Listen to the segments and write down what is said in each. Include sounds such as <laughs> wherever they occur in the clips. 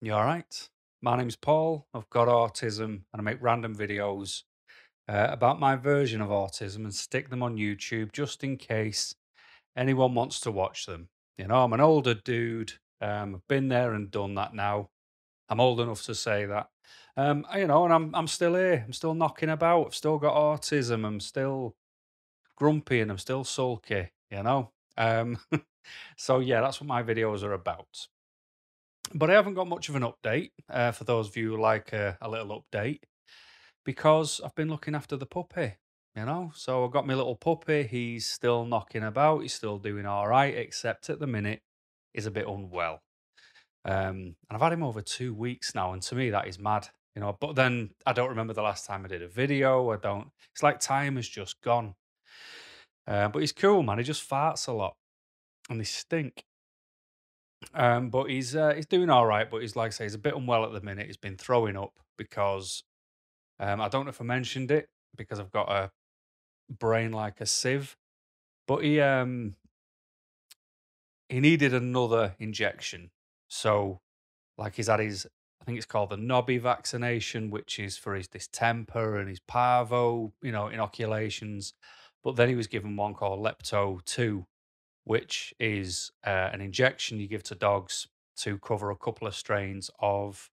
You all right? My name's Paul. I've got autism and I make random videos uh, about my version of autism and stick them on YouTube just in case anyone wants to watch them. You know, I'm an older dude. Um, I've been there and done that now. I'm old enough to say that. Um, you know, and I'm I'm still here. I'm still knocking about. I've still got autism. I'm still grumpy and I'm still sulky. You know. Um, <laughs> so yeah, that's what my videos are about. But I haven't got much of an update uh, for those of you who like a, a little update because I've been looking after the puppy, you know. So I've got my little puppy. He's still knocking about. He's still doing all right, except at the minute he's a bit unwell. Um, and I've had him over two weeks now, and to me that is mad, you know. But then I don't remember the last time I did a video. I don't. It's like time has just gone. Uh, but he's cool, man. He just farts a lot, and they stink. Um, but he's uh, he's doing all right. But he's like I say, he's a bit unwell at the minute. He's been throwing up because um, I don't know if I mentioned it because I've got a brain like a sieve. But he um he needed another injection. So like he's had his I think it's called the Nobivac vaccination, which is for his distemper and his parvo, you know, inoculations. But then he was given one called Lepto 2, which is uh, an injection you give to dogs to cover a couple of strains of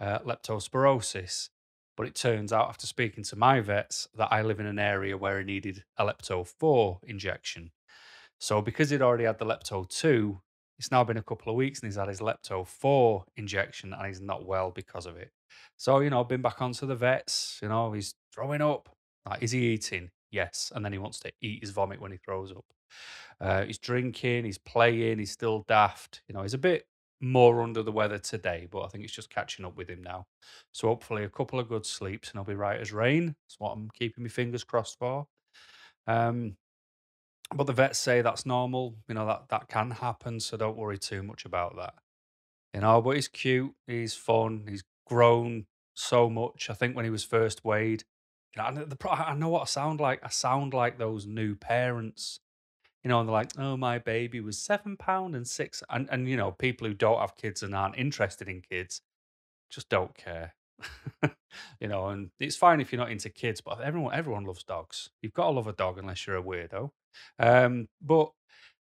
uh, leptospirosis. But it turns out, after speaking to my vets, that I live in an area where I needed a Lepto 4 injection. So, because he'd already had the Lepto 2, it's now been a couple of weeks and he's had his Lepto 4 injection and he's not well because of it. So, you know, been back onto the vets, you know, he's throwing up. Like, is he eating? Yes. And then he wants to eat his vomit when he throws up. Uh, he's drinking, he's playing, he's still daft. You know, he's a bit more under the weather today, but I think it's just catching up with him now. So hopefully a couple of good sleeps and he'll be right as rain. That's what I'm keeping my fingers crossed for. Um, but the vets say that's normal. You know that that can happen, so don't worry too much about that. You know, but he's cute, he's fun, he's grown so much. I think when he was first weighed, you know, know, the, I know what I sound like. I sound like those new parents you know, and they're like, "Oh, my baby was seven pound and six, and and you know, people who don't have kids and aren't interested in kids just don't care. <laughs> you know, and it's fine if you're not into kids, but everyone everyone loves dogs. You've got to love a dog unless you're a weirdo. Um, but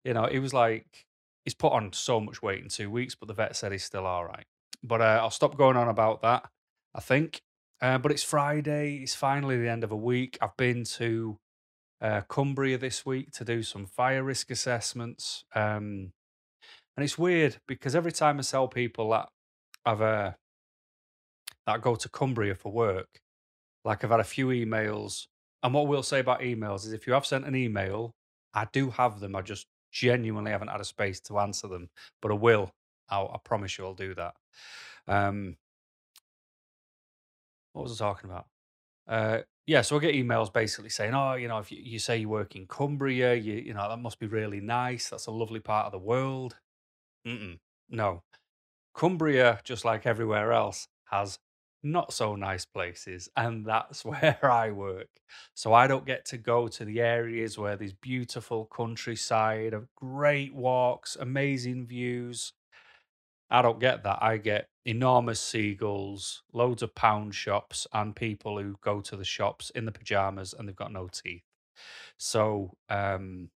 you know, it was like he's put on so much weight in two weeks, but the vet said he's still all right. But uh, I'll stop going on about that. I think. Uh, but it's Friday. It's finally the end of a week. I've been to uh, Cumbria this week to do some fire risk assessments. Um, and it's weird because every time I tell people that I've uh, that go to Cumbria for work, like I've had a few emails. And what we'll say about emails is if you have sent an email, I do have them. I just genuinely haven't had a space to answer them, but I will. I'll, I promise you, I'll do that. Um, what was I talking about? Uh, yeah, so I get emails basically saying, "Oh, you know, if you, you say you work in Cumbria, you you know that must be really nice. That's a lovely part of the world." Mm-mm, no, Cumbria, just like everywhere else, has not so nice places, and that's <laughs> where I work. So I don't get to go to the areas where there's beautiful countryside, of great walks, amazing views. I don't get that. I get enormous seagulls, loads of pound shops, and people who go to the shops in the pajamas and they've got no teeth. So, um,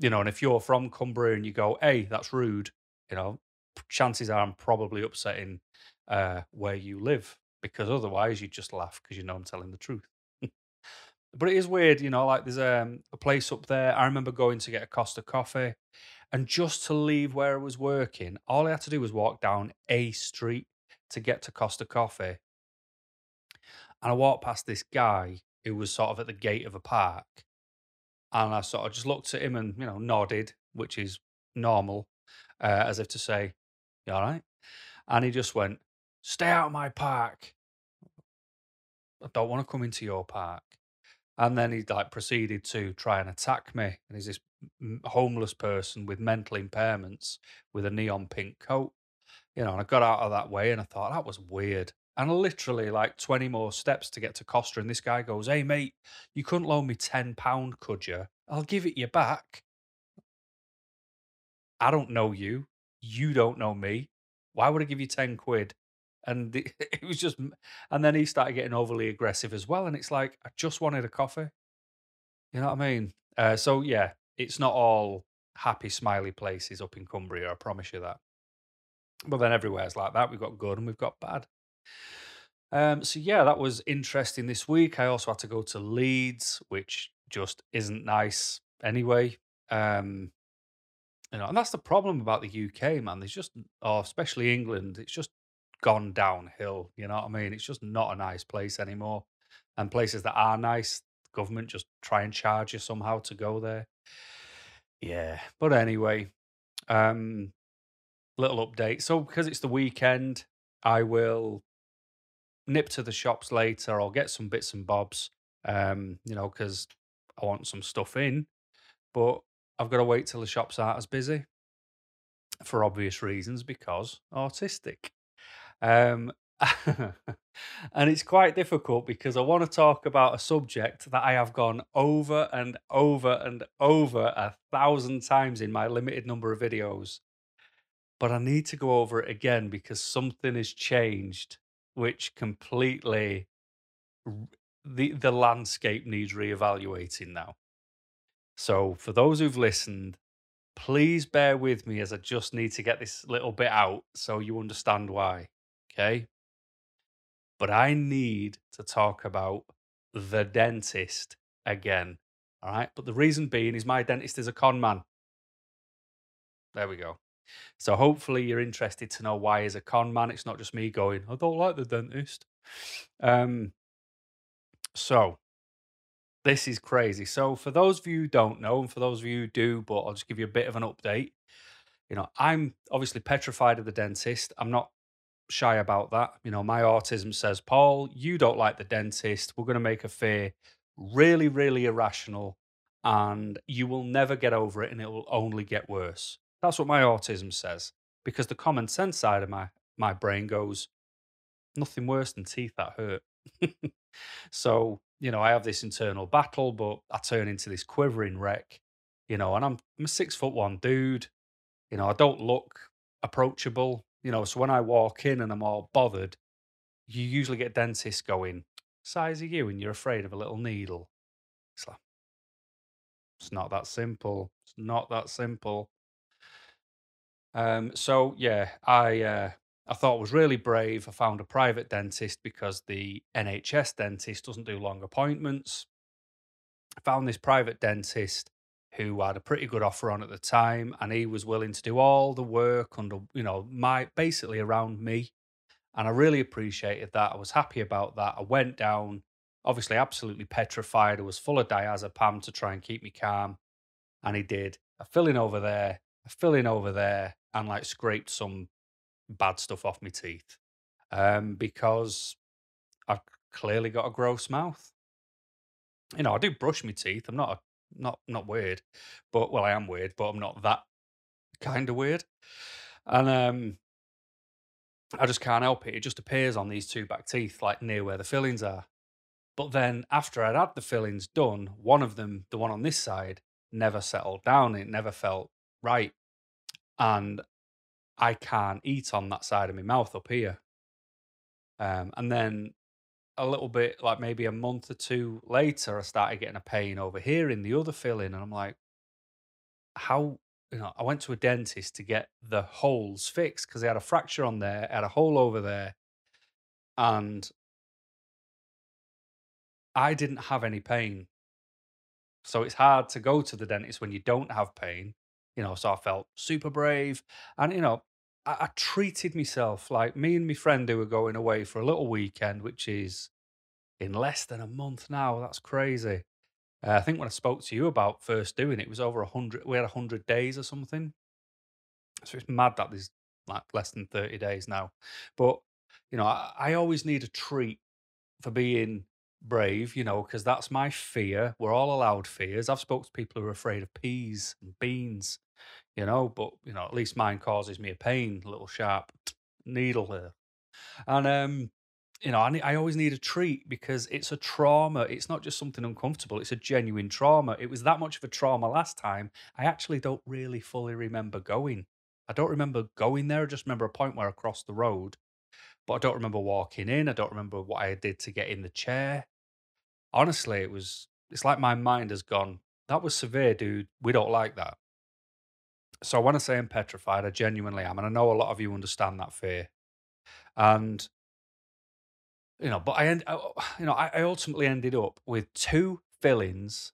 you know, and if you're from Cumbria and you go, hey, that's rude, you know, chances are I'm probably upsetting uh, where you live because otherwise you'd just laugh because you know I'm telling the truth. <laughs> but it is weird, you know, like there's um, a place up there. I remember going to get a Costa coffee and just to leave where I was working, all I had to do was walk down a street to get to Costa Coffee. And I walked past this guy who was sort of at the gate of a park. And I sort of just looked at him and, you know, nodded, which is normal, uh, as if to say, You all right? And he just went, Stay out of my park. I don't want to come into your park. And then he like proceeded to try and attack me. And he's this homeless person with mental impairments with a neon pink coat. You know, and I got out of that way and I thought that was weird. And literally like 20 more steps to get to Costa. And this guy goes, Hey mate, you couldn't loan me £10, could you? I'll give it you back. I don't know you. You don't know me. Why would I give you 10 quid? And the, <laughs> it was just, and then he started getting overly aggressive as well, and it's like I just wanted a coffee. You know what I mean? Uh, so yeah, it's not all happy, smiley places up in Cumbria. I promise you that. But then everywhere's like that. We've got good and we've got bad. Um, so yeah, that was interesting this week. I also had to go to Leeds, which just isn't nice anyway. Um, you know, and that's the problem about the UK, man. There's just, or especially England, it's just gone downhill. You know what I mean? It's just not a nice place anymore. And places that are nice, government just try and charge you somehow to go there. Yeah, but anyway, um, little update. So because it's the weekend, I will nip to the shops later. I'll get some bits and bobs, um, you know, because I want some stuff in. But I've got to wait till the shops aren't as busy for obvious reasons because autistic. Um, <laughs> and it's quite difficult because I want to talk about a subject that I have gone over and over and over a thousand times in my limited number of videos. But I need to go over it again because something has changed, which completely the the landscape needs reevaluating now. So for those who've listened, please bear with me as I just need to get this little bit out so you understand why. Okay. But I need to talk about the dentist again. All right. But the reason being is my dentist is a con man. There we go. So hopefully you're interested to know why he's a con man. It's not just me going, I don't like the dentist. Um, so this is crazy. So for those of you who don't know, and for those of you who do, but I'll just give you a bit of an update. You know, I'm obviously petrified of the dentist. I'm not shy about that. You know, my autism says, Paul, you don't like the dentist. We're going to make a fear really, really irrational, and you will never get over it, and it will only get worse. That's what my autism says. Because the common sense side of my, my brain goes, nothing worse than teeth that hurt. <laughs> so, you know, I have this internal battle, but I turn into this quivering wreck, you know, and I'm, I'm a six foot one dude. You know, I don't look approachable, you know, so when I walk in and I'm all bothered, you usually get dentists going, size of you, and you're afraid of a little needle. It's like, it's not that simple. It's not that simple. Um, so yeah, I uh, I thought was really brave. I found a private dentist because the NHS dentist doesn't do long appointments. I found this private dentist who had a pretty good offer on at the time, and he was willing to do all the work under, you know, my basically around me. And I really appreciated that. I was happy about that. I went down, obviously absolutely petrified. I was full of diazepam to try and keep me calm. And he did a filling over there, a filling over there, and like scraped some bad stuff off my teeth um, because I've clearly got a gross mouth. You know, I do brush my teeth. I'm not a, not not weird, but well, I am weird, but I'm not that kind of weird. And um, I just can't help it. It just appears on these two back teeth, like near where the fillings are. But then after I'd had the fillings done, one of them, the one on this side, never settled down. It never felt right. And I can't eat on that side of my mouth up here. Um, and then a little bit, like maybe a month or two later, I started getting a pain over here in the other filling, and I'm like, how? You know, I went to a dentist to get the holes fixed because they had a fracture on there, had a hole over there, and I didn't have any pain. So it's hard to go to the dentist when you don't have pain you know, so I felt super brave. And, you know, I, I treated myself like me and my friend who were going away for a little weekend, which is in less than a month now. That's crazy. Uh, I think when I spoke to you about first doing it, it was over a hundred. We had a hundred days or something. So it's mad that there's like less than thirty days now. But you know, I, I always need a treat for being brave. You know, because that's my fear. We're all allowed fears. I've spoke to people who are afraid of peas and beans you know, but you know, at least mine causes me a pain, a little sharp needle here. And um, you know, I, I always need a treat because it's a trauma. It's not just something uncomfortable, it's a genuine trauma. It was that much of a trauma last time. I actually don't really fully remember going. I don't remember going there. I just remember a point where I crossed the road but I don't remember walking in. I don't remember what I did to get in the chair. Honestly, it was, it's like my mind has gone, that was severe, dude. We don't like that. So when I say I'm petrified, I genuinely am. And I know a lot of you understand that fear. And, you know, but I, end, you know, I, ultimately ended up with two fillings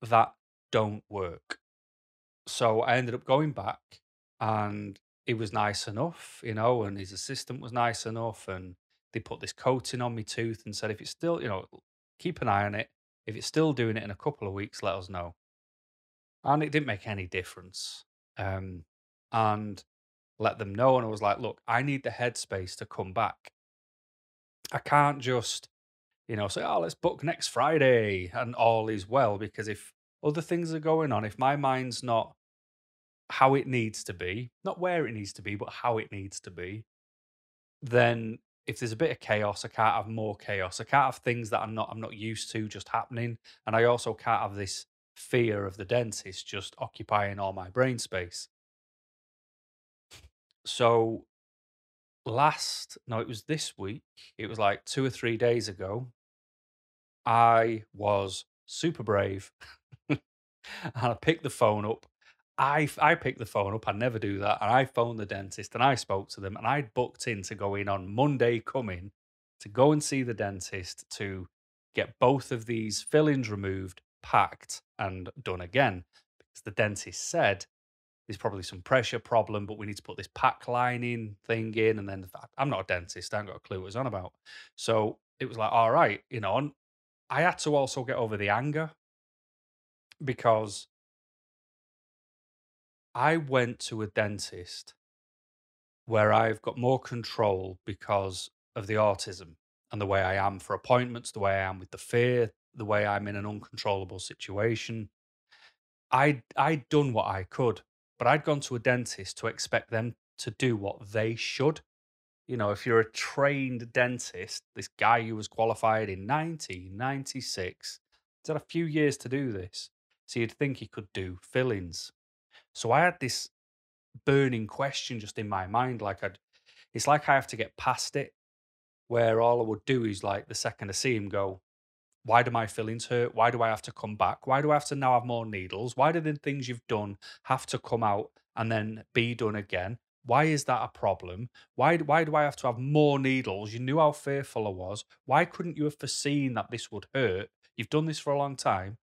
that don't work. So I ended up going back and it was nice enough, you know, and his assistant was nice enough. And they put this coating on my tooth and said, if it's still, you know, keep an eye on it. If it's still doing it in a couple of weeks, let us know. And it didn't make any difference. Um, and let them know. And I was like, look, I need the headspace to come back. I can't just, you know, say, oh, let's book next Friday and all is well. Because if other things are going on, if my mind's not how it needs to be, not where it needs to be, but how it needs to be, then if there's a bit of chaos, I can't have more chaos. I can't have things that I'm not I'm not used to just happening. And I also can't have this fear of the dentist just occupying all my brain space. So last no, it was this week, it was like two or three days ago. I was super brave. <laughs> and I picked the phone up I I picked the phone up. I never do that, and I phoned the dentist and I spoke to them, and I booked in to go in on Monday coming to go and see the dentist to get both of these fillings removed, packed, and done again because the dentist said there's probably some pressure problem, but we need to put this pack lining thing in, and then I'm not a dentist, I haven't got a clue what it's on about. So it was like, all right, you know, I had to also get over the anger because I went to a dentist where I've got more control because of the autism and the way I am for appointments, the way I am with the fear, the way I'm in an uncontrollable situation. I I'd done what I could, but I'd gone to a dentist to expect them to do what they should. You know, if you're a trained dentist, this guy who was qualified in 1996 he's had a few years to do this, so you'd think he could do fillings, so I had this burning question just in my mind. Like I'd, it's like I have to get past it. Where all I would do is like the second I see him go, why do my fillings hurt? Why do I have to come back? Why do I have to now have more needles? Why do the things you've done have to come out and then be done again? Why is that a problem? Why, why do I have to have more needles? You knew how fearful I was. Why couldn't you have foreseen that this would hurt? You've done this for a long time.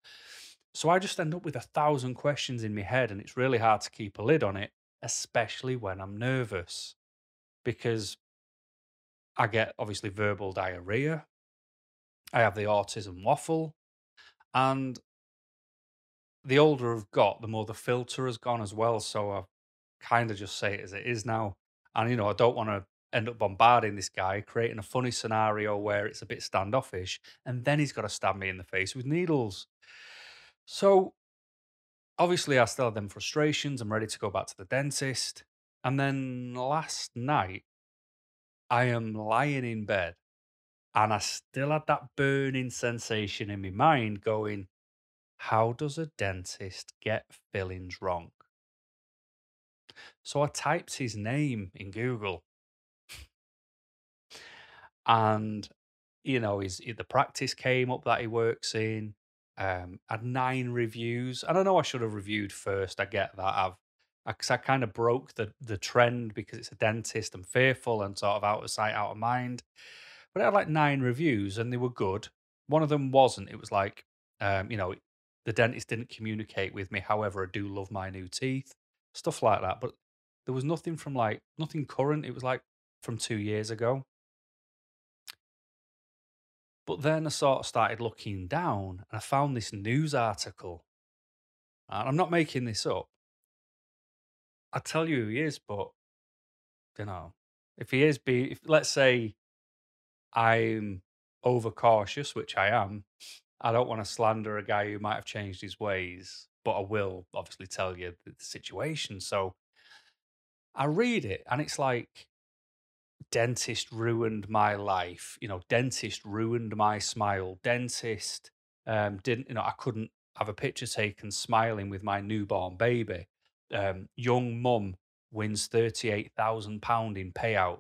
So I just end up with a thousand questions in my head, and it's really hard to keep a lid on it, especially when I'm nervous because I get obviously verbal diarrhea. I have the autism waffle. And the older I've got, the more the filter has gone as well. So I kind of just say it as it is now. And, you know, I don't want to end up bombarding this guy, creating a funny scenario where it's a bit standoffish. And then he's got to stab me in the face with needles. So obviously, I still have them frustrations. I'm ready to go back to the dentist. And then last night, I am lying in bed and I still had that burning sensation in my mind going, how does a dentist get fillings wrong? So I typed his name in Google and, you know, his, the practice came up that he works in um, had nine reviews. And I know I should have reviewed first. I get that. I've I, I kind of broke the the trend because it's a dentist. I'm fearful and sort of out of sight, out of mind. But it had like nine reviews and they were good. One of them wasn't. It was like, um, you know, the dentist didn't communicate with me. However, I do love my new teeth, stuff like that. But there was nothing from like nothing current. It was like from two years ago. But then I sort of started looking down and I found this news article. And I'm not making this up. I tell you who he is, but you know, if he is be if let's say I'm overcautious, which I am, I don't want to slander a guy who might have changed his ways, but I will obviously tell you the situation. So I read it and it's like dentist ruined my life. You know, dentist ruined my smile. Dentist um, didn't, you know, I couldn't have a picture taken smiling with my newborn baby. Um, young mum wins £38,000 in payout.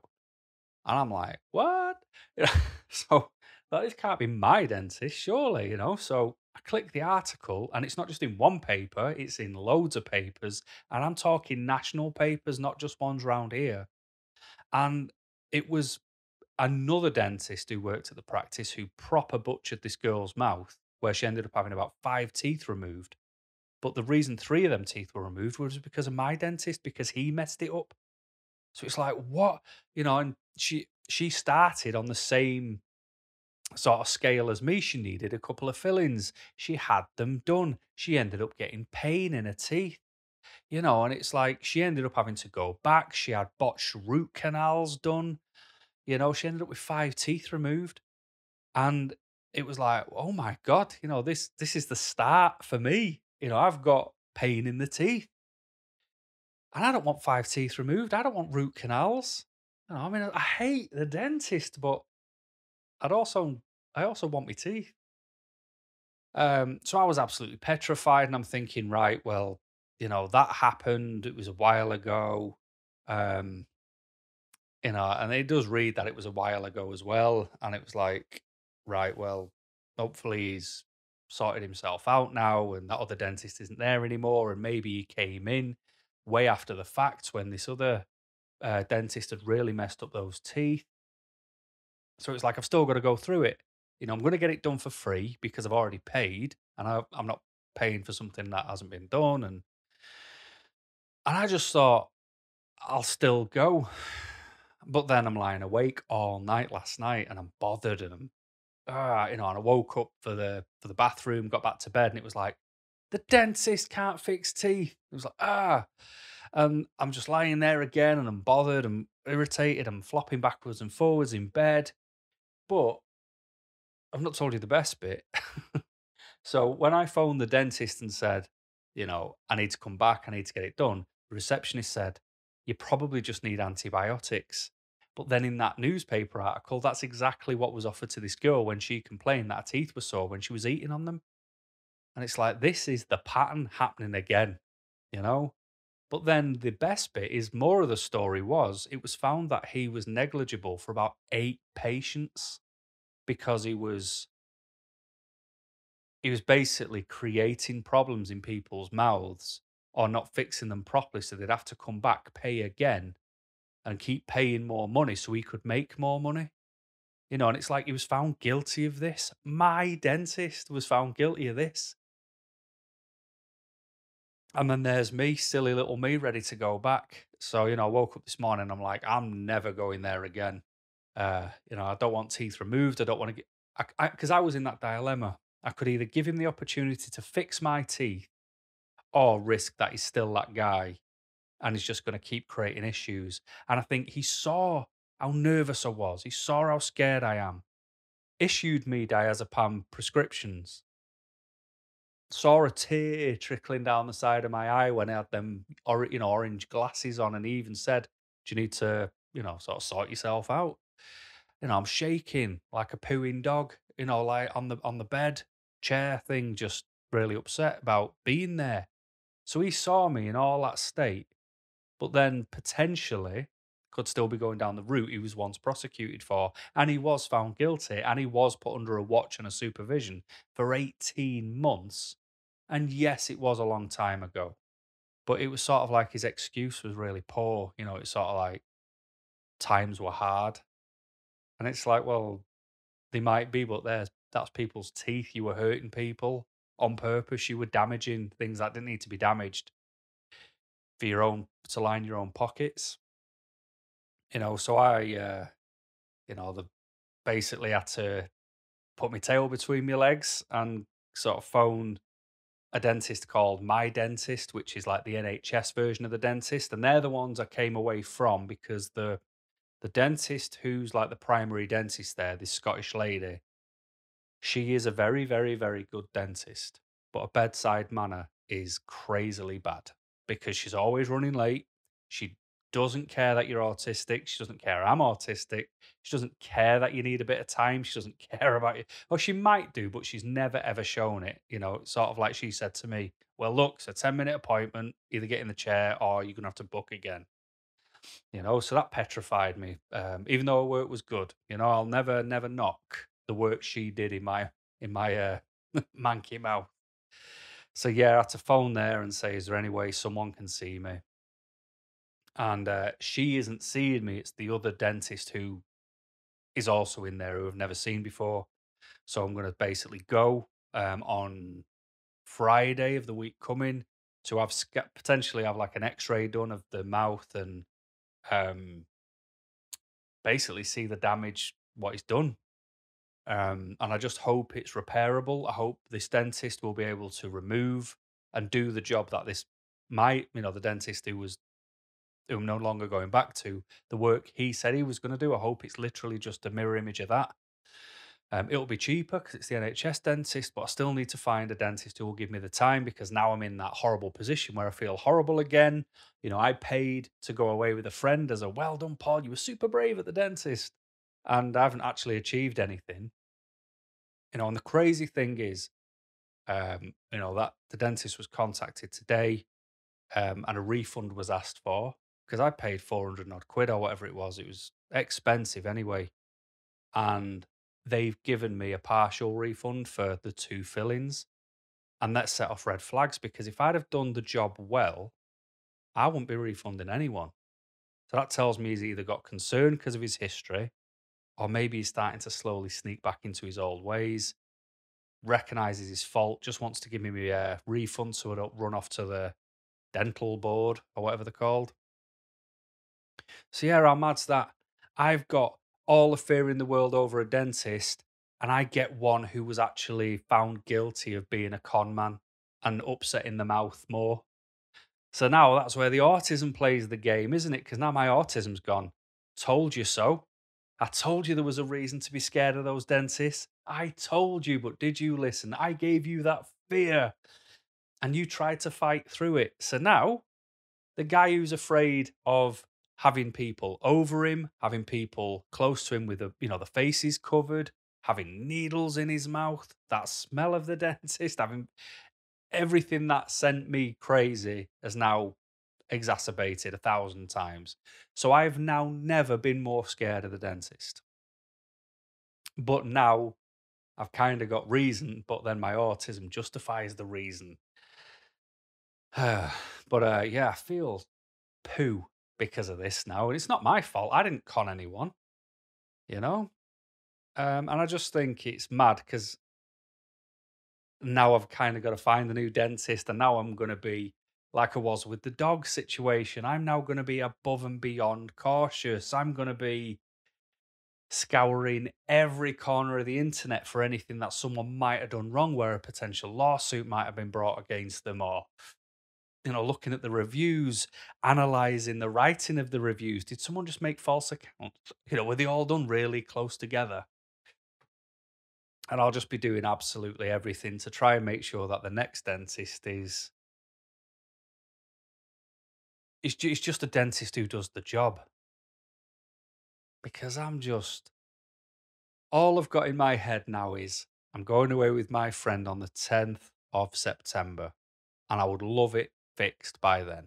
And I'm like, what? <laughs> so like, this can't be my dentist, surely, you know? So I click the article, and it's not just in one paper, it's in loads of papers. And I'm talking national papers, not just ones round here. And it was another dentist who worked at the practice who proper butchered this girl's mouth, where she ended up having about five teeth removed. But the reason three of them teeth were removed was because of my dentist, because he messed it up. So it's like, what? You know, and she she started on the same sort of scale as me. She needed a couple of fillings. She had them done. She ended up getting pain in her teeth. You know, and it's like she ended up having to go back. She had botched root canals done. You know, she ended up with five teeth removed. And it was like, oh my God, you know, this this is the start for me. You know, I've got pain in the teeth. And I don't want five teeth removed. I don't want root canals. I mean, I hate the dentist, but I'd also I also want my teeth. Um, so I was absolutely petrified, and I'm thinking, right, well, you know, that happened. It was a while ago. Um, you know, and it does read that it was a while ago as well. And it was like, right, well, hopefully he's sorted himself out now, and that other dentist isn't there anymore, and maybe he came in way after the fact when this other uh, dentist had really messed up those teeth. So it's like I've still got to go through it. You know, I'm going to get it done for free because I've already paid, and I, I'm not paying for something that hasn't been done. And and I just thought I'll still go, but then I'm lying awake all night last night, and I'm bothered, and I'm ah, you know, and I woke up for the for the bathroom, got back to bed, and it was like the dentist can't fix teeth. It was like ah, and I'm just lying there again, and I'm bothered, I'm irritated, I'm flopping backwards and forwards in bed, but I've not told you the best bit. <laughs> so when I phoned the dentist and said, you know, I need to come back, I need to get it done, the receptionist said, you probably just need antibiotics. But then in that newspaper article, that's exactly what was offered to this girl when she complained that her teeth were sore when she was eating on them. And it's like, this is the pattern happening again, you know? But then the best bit is more of the story was it was found that he was negligible for about eight patients because he was he was basically creating problems in people's mouths or not fixing them properly so they'd have to come back pay again and keep paying more money so he could make more money. You know and it's like he was found guilty of this. My dentist was found guilty of this and then there's me silly little me ready to go back so you know i woke up this morning i'm like i'm never going there again uh, you know, I don't want teeth removed. I don't want to get because I, I, I was in that dilemma. I could either give him the opportunity to fix my teeth, or risk that he's still that guy, and he's just going to keep creating issues. And I think he saw how nervous I was. He saw how scared I am. Issued me diazepam prescriptions. Saw a tear trickling down the side of my eye when I had them, or you know, orange glasses on, and he even said, "Do you need to, you know, sort of sort yourself out?" you know, I'm shaking like a pooing dog, you know, like on the on the bed chair thing, just really upset about being there. So he saw me in all that state, but then potentially could still be going down the route he was once prosecuted for. And he was found guilty and he was put under a watch and a supervision for 18 months. And yes, it was a long time ago, but it was sort of like his excuse was really poor. You know, it's sort of like times were hard and it's like, well, they might be, but there's that's people's teeth. You were hurting people on purpose. You were damaging things that didn't need to be damaged for your own to line your own pockets. You know, so I, uh, you know, the basically had to put my tail between my legs and sort of phone a dentist called My Dentist, which is like the NHS version of the dentist, and they're the ones I came away from because the the dentist who's like the primary dentist there, this Scottish lady, she is a very, very, very good dentist, but her bedside manner is crazily bad because she's always running late. She doesn't care that you're autistic. She doesn't care I'm autistic. She doesn't care that you need a bit of time. She doesn't <laughs> care about you. Well, she might do, but she's never ever shown it. You know, sort of like she said to me, Well, look, it's a 10 minute appointment. Either get in the chair or you're going to have to book again. You know, so that petrified me. Um, even though her work was good, you know, I'll never, never knock the work she did in my in my uh, <laughs> manky mouth. So yeah, I had to phone there and say, "Is there any way someone can see me?" And uh, she isn't seeing me; it's the other dentist who is also in there who I've never seen before. So I'm going to basically go um, on Friday of the week coming to have potentially have like an X-ray done of the mouth and um, basically see the damage what he's done. Um, and I just hope it's repairable. I hope this dentist will be able to remove and do the job that this might, you know, the dentist who was I'm no longer going back to, the work he said he was going to do. I hope it's literally just a mirror image of that. Um, it'll be cheaper because it's the NHS dentist, but I still need to find a dentist who will give me the time because now I'm in that horrible position where I feel horrible again. You know, I paid to go away with a friend as a well done, Paul. You were super brave at the dentist, and I haven't actually achieved anything. You know, and the crazy thing is, um, you know, that the dentist was contacted today um, and a refund was asked for because I paid 400 odd quid or whatever it was. It was expensive anyway. And they've given me a partial refund for the two fillings. And that set off red flags because if I'd have done the job well, I wouldn't be refunding anyone. So that tells me he's either got concern because of his history, or maybe he's starting to slowly sneak back into his old ways, recognizes his fault, just wants to give me a refund so I don't run off to the dental board or whatever they're called. So yeah, how mad's that? I've got all the fear in the world over a dentist, and I get one who was actually found guilty of being a con man and upsetting the mouth more. So now that's where the autism plays the game, isn't it? Because now my autism's gone. Told you so. I told you there was a reason to be scared of those dentists. I told you, but did you listen? I gave you that fear and you tried to fight through it. So now the guy who's afraid of having people over him, having people close to him with the, you know, the faces covered, having needles in his mouth, that smell of the <laughs> dentist, having everything that sent me crazy has now exacerbated a thousand times. So I've now never been more scared of the dentist. But now I've kind of got reason, but then my autism justifies the reason. <sighs> but uh, yeah, I feel poo because of this now. And it's not my fault. I didn't con anyone, you know? Um, and I just think it's mad because now I've kind of got to find a new dentist, and now I'm going to be like I was with the dog situation. I'm now going to be above and beyond cautious. I'm going to be scouring every corner of the internet for anything that someone might have done wrong, where a potential lawsuit might have been brought against them, or you know, looking at the reviews, analyzing the writing of the reviews. Did someone just make false accounts? You know, were they all done really close together? And I'll just be doing absolutely everything to try and make sure that the next dentist is it's, just a dentist who does the job. Because I'm just all I've got in my head now is I'm going away with my friend on the 10th of September, and I would love it fixed by then.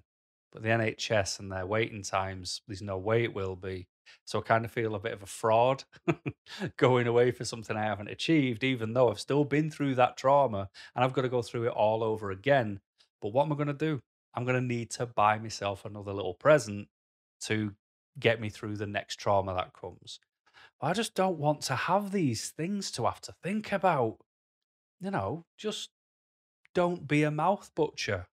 But the NHS and their waiting times, there's no way it will be. So I kind of feel a bit of a fraud <laughs> going away for something I haven't achieved, even though I've still been through that trauma and I've got to go through it all over again. But what am I going to do? I'm going to need to buy myself another little present to get me through the next trauma that comes. I just don't want to have these things to have to think about. You know, just don't be a mouth butcher.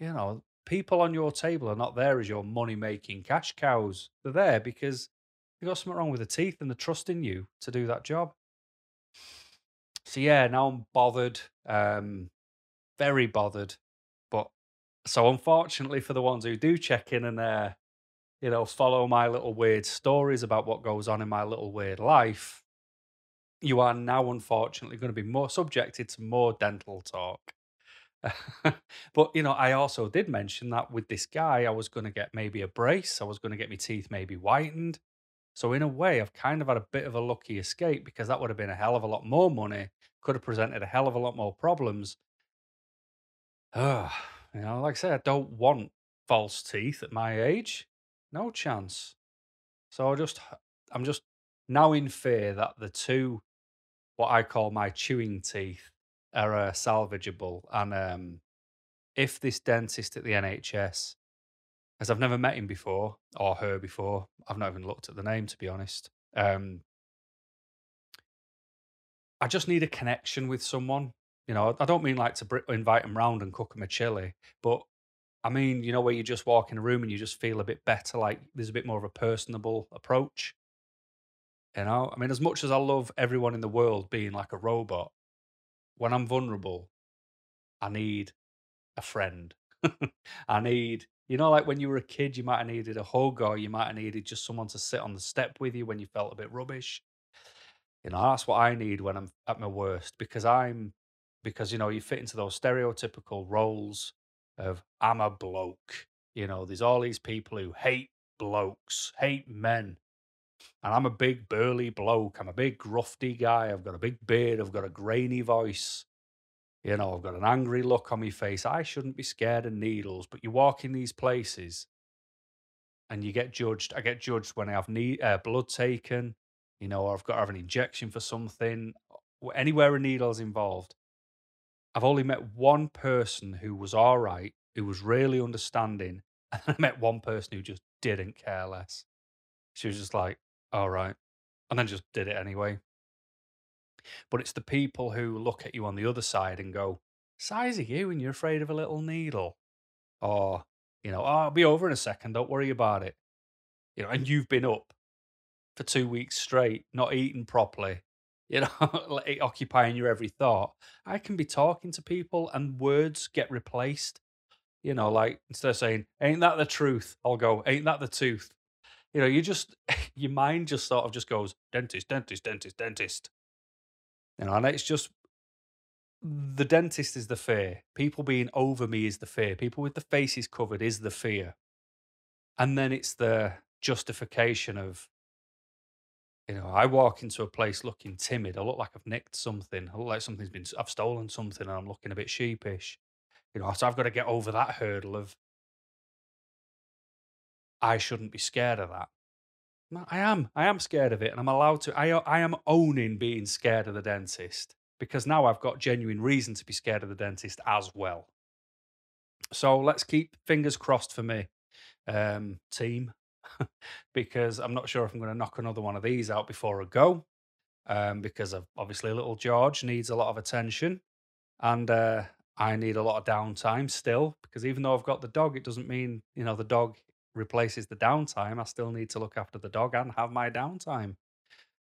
You know, people on your table are not there as your money making cash cows. They're there because you got something wrong with the teeth and the trust in you to do that job. So yeah, now I'm bothered, um, very bothered. But so unfortunately for the ones who do check in and uh, you know, follow my little weird stories about what goes on in my little weird life, you are now unfortunately going to be more subjected to more dental talk. <laughs> but you know, I also did mention that with this guy, I was going to get maybe a brace. I was going to get my teeth maybe whitened. So in a way, I've kind of had a bit of a lucky escape because that would have been a hell of a lot more money. Could have presented a hell of a lot more problems. Uh, <sighs> you know, like I said, I don't want false teeth at my age. No chance. So I just, I'm just now in fear that the two, what I call my chewing teeth, are uh, salvageable. And um, if this dentist at the NHS, as I've never met him before or her before, I've not even looked at the name to be honest. Um, I just need a connection with someone. You know, I don't mean like to br- invite them round and cook them a chili, but I mean, you know, where you just walk in a room and you just feel a bit better, like there's a bit more of a personable approach. You know, I mean, as much as I love everyone in the world being like a robot, when I'm vulnerable, I need a friend. <laughs> I need, you know, like when you were a kid, you might have needed a hug or you might have needed just someone to sit on the step with you when you felt a bit rubbish. You know, that's what I need when I'm at my worst because I'm because you know you fit into those stereotypical roles of I'm a bloke. You know, there's all these people who hate blokes, hate men. And I'm a big burly bloke. I'm a big grufty guy. I've got a big beard. I've got a grainy voice. You know, I've got an angry look on my face. I shouldn't be scared of needles, but you walk in these places and you get judged. I get judged when I have need, uh, blood taken you know, or I've got to have an injection for something, anywhere a needle's involved. I've only met one person who was all right, who was really understanding, <laughs> and I met one person who just didn't care less. She was just like, all right, and then just did it anyway. But it's the people who look at you on the other side and go, size are you and you're afraid of a little needle? Or, you know, oh, I'll be over in a second, don't worry about it. You know, and you've been up for two weeks straight, not eating properly, you <laughs> know, occupying your every thought. I can be talking to people and words get replaced. You know, like instead of saying, ain't that the truth? I'll go, ain't that the tooth? You know, you just, <laughs> your mind just sort of just goes, dentist, dentist, dentist, dentist. You know, and it's just, the dentist is the fear. People being over me is the fear. People with the faces covered is the fear. And then it's the justification of you know, I walk into a place looking timid. I look like I've nicked something. I look like something's been, I've stolen something and I'm looking a bit sheepish. You know, so I've got to get over that hurdle of I shouldn't be scared of that. I am. I am scared of it, and I'm allowed to. I I am owning being scared of the dentist because now I've got genuine reason to be scared of the dentist as well. So let's keep fingers crossed for me, um, team. <laughs> because I'm not sure if I'm going to knock another one of these out before I go. Um, because obviously little George needs a lot of attention, and uh, I need a lot of downtime still. Because even though I've got the dog, it doesn't mean you know the dog replaces the downtime. I still need to look after the dog and have my downtime.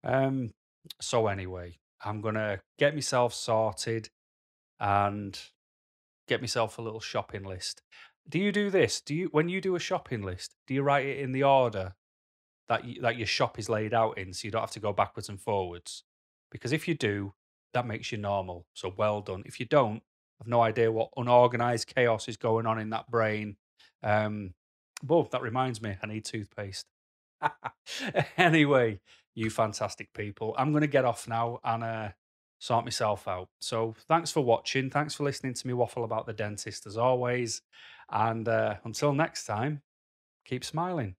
Um, so anyway, I'm gonna get myself sorted and get myself a little shopping list. Do you do this? Do you when you do a shopping list, do you write it in the order that you, that your shop is laid out in, so you don't have to go backwards and forwards? Because if you do, that makes you normal. So well done. If you don't, I've no idea what unorganized chaos is going on in that brain. Um, but that reminds me, I need toothpaste. <laughs> anyway, you fantastic people. I'm going to get off now and uh, sort myself out. So thanks for watching. Thanks for listening to me waffle about the dentist as always. And uh, until next time, keep smiling.